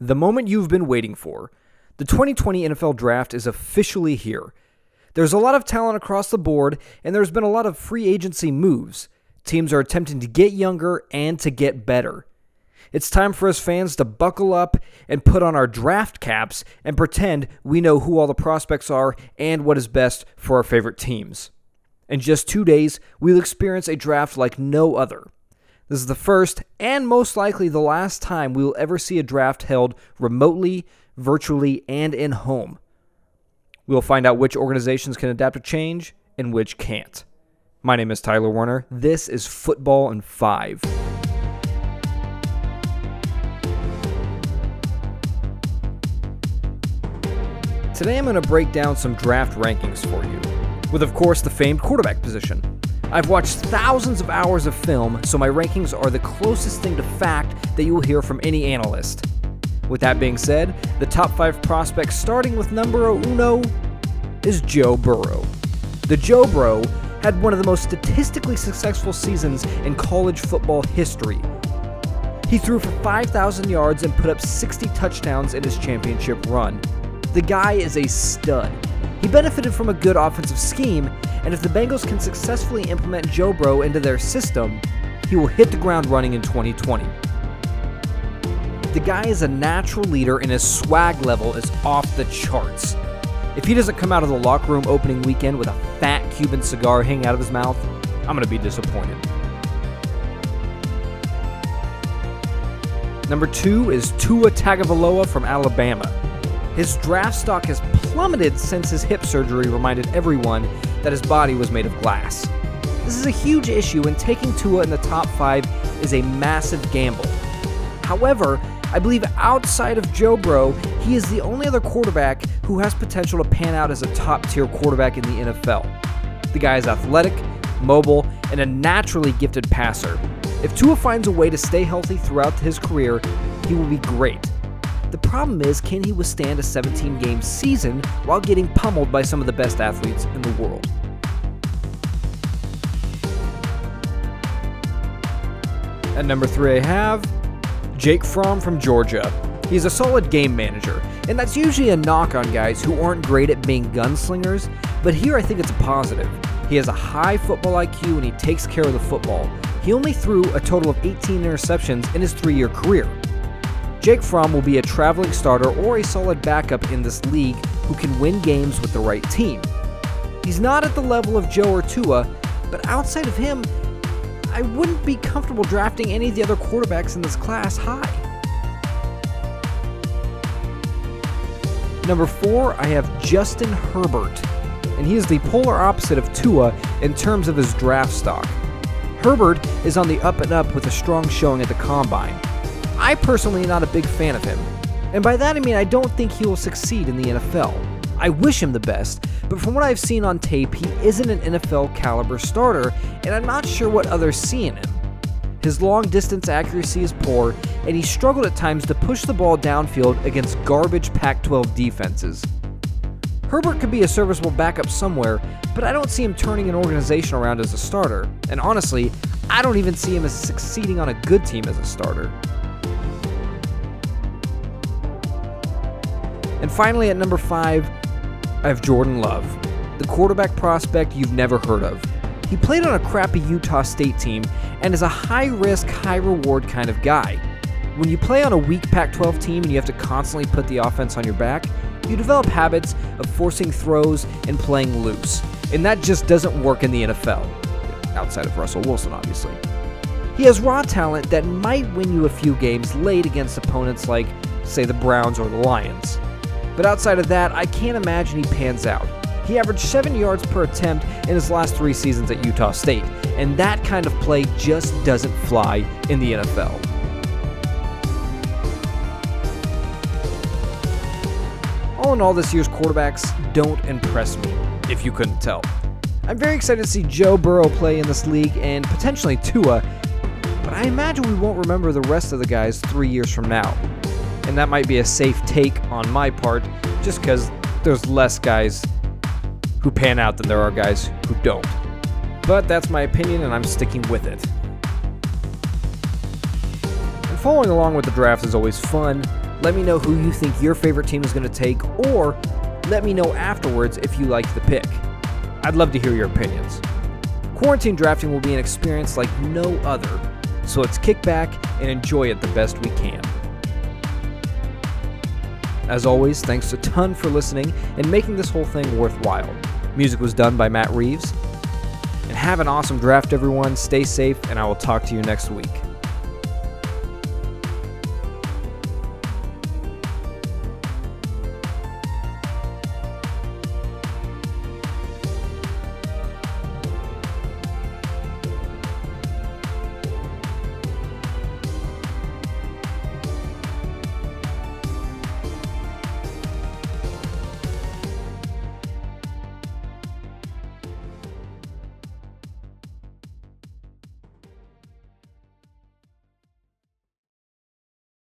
The moment you've been waiting for. The 2020 NFL Draft is officially here. There's a lot of talent across the board, and there's been a lot of free agency moves. Teams are attempting to get younger and to get better. It's time for us fans to buckle up and put on our draft caps and pretend we know who all the prospects are and what is best for our favorite teams. In just two days, we'll experience a draft like no other. This is the first and most likely the last time we will ever see a draft held remotely, virtually, and in home. We'll find out which organizations can adapt to change and which can't. My name is Tyler Werner. This is Football in 5. Today I'm going to break down some draft rankings for you, with of course the famed quarterback position. I've watched thousands of hours of film, so my rankings are the closest thing to fact that you will hear from any analyst. With that being said, the top five prospects starting with number uno is Joe Burrow. The Joe Bro had one of the most statistically successful seasons in college football history. He threw for 5,000 yards and put up 60 touchdowns in his championship run. The guy is a stud. He benefited from a good offensive scheme, and if the Bengals can successfully implement Joe Bro into their system, he will hit the ground running in 2020. The guy is a natural leader, and his swag level is off the charts. If he doesn't come out of the locker room opening weekend with a fat Cuban cigar hanging out of his mouth, I'm going to be disappointed. Number two is Tua Tagovailoa from Alabama. His draft stock has plummeted since his hip surgery reminded everyone that his body was made of glass. This is a huge issue, and taking Tua in the top five is a massive gamble. However, I believe outside of Joe Bro, he is the only other quarterback who has potential to pan out as a top tier quarterback in the NFL. The guy is athletic, mobile, and a naturally gifted passer. If Tua finds a way to stay healthy throughout his career, he will be great. The problem is, can he withstand a 17 game season while getting pummeled by some of the best athletes in the world? At number three, I have Jake Fromm from Georgia. He's a solid game manager, and that's usually a knock on guys who aren't great at being gunslingers, but here I think it's a positive. He has a high football IQ and he takes care of the football. He only threw a total of 18 interceptions in his three year career. Jake Fromm will be a traveling starter or a solid backup in this league who can win games with the right team. He's not at the level of Joe or Tua, but outside of him, I wouldn't be comfortable drafting any of the other quarterbacks in this class high. Number four, I have Justin Herbert, and he is the polar opposite of Tua in terms of his draft stock. Herbert is on the up and up with a strong showing at the combine. I personally am not a big fan of him. And by that I mean I don't think he will succeed in the NFL. I wish him the best, but from what I've seen on tape, he isn't an NFL caliber starter, and I'm not sure what others see in him. His long distance accuracy is poor, and he struggled at times to push the ball downfield against garbage Pac 12 defenses. Herbert could be a serviceable backup somewhere, but I don't see him turning an organization around as a starter, and honestly, I don't even see him as succeeding on a good team as a starter. And finally, at number five, I have Jordan Love, the quarterback prospect you've never heard of. He played on a crappy Utah State team and is a high risk, high reward kind of guy. When you play on a weak Pac 12 team and you have to constantly put the offense on your back, you develop habits of forcing throws and playing loose. And that just doesn't work in the NFL, outside of Russell Wilson, obviously. He has raw talent that might win you a few games late against opponents like, say, the Browns or the Lions. But outside of that, I can't imagine he pans out. He averaged 7 yards per attempt in his last three seasons at Utah State, and that kind of play just doesn't fly in the NFL. All in all, this year's quarterbacks don't impress me, if you couldn't tell. I'm very excited to see Joe Burrow play in this league and potentially Tua, but I imagine we won't remember the rest of the guys three years from now and that might be a safe take on my part, just because there's less guys who pan out than there are guys who don't. But that's my opinion, and I'm sticking with it. And following along with the draft is always fun, Let me know who you think your favorite team is going to take, or let me know afterwards if you liked the pick. I'd love to hear your opinions. Quarantine drafting will be an experience like no other, so let's kick back and enjoy it the best we can. As always, thanks a ton for listening and making this whole thing worthwhile. Music was done by Matt Reeves. And have an awesome draft, everyone. Stay safe, and I will talk to you next week.